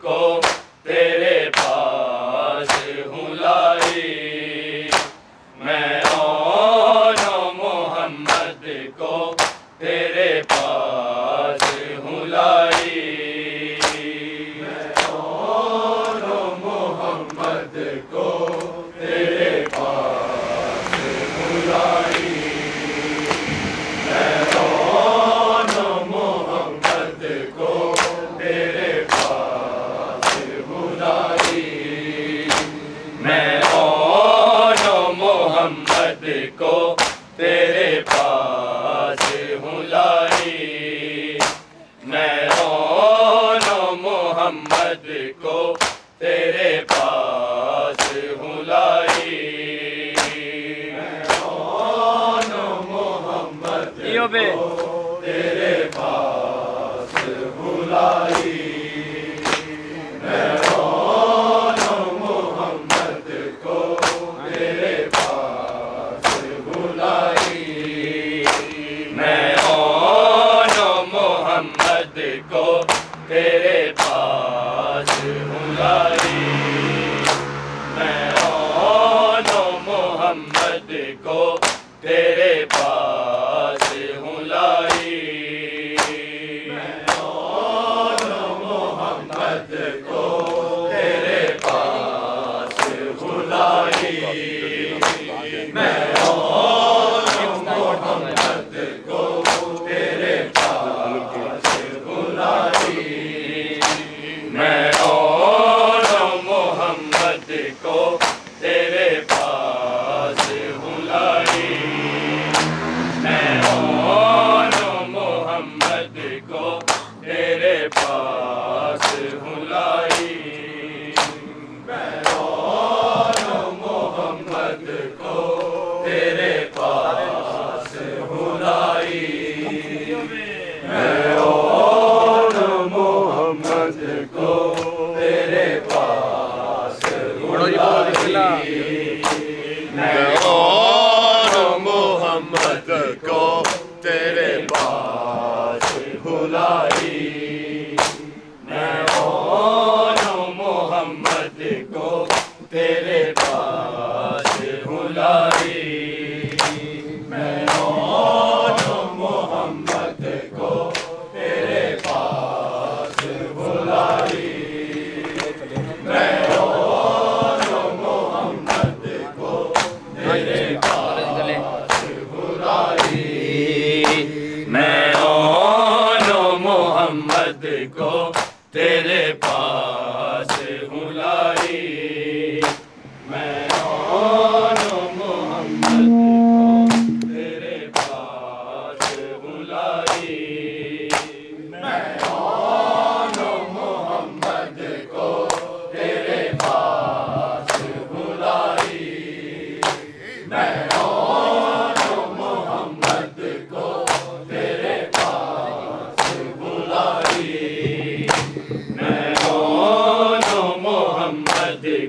کو میں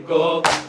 go.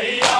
بھیا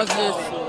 میرے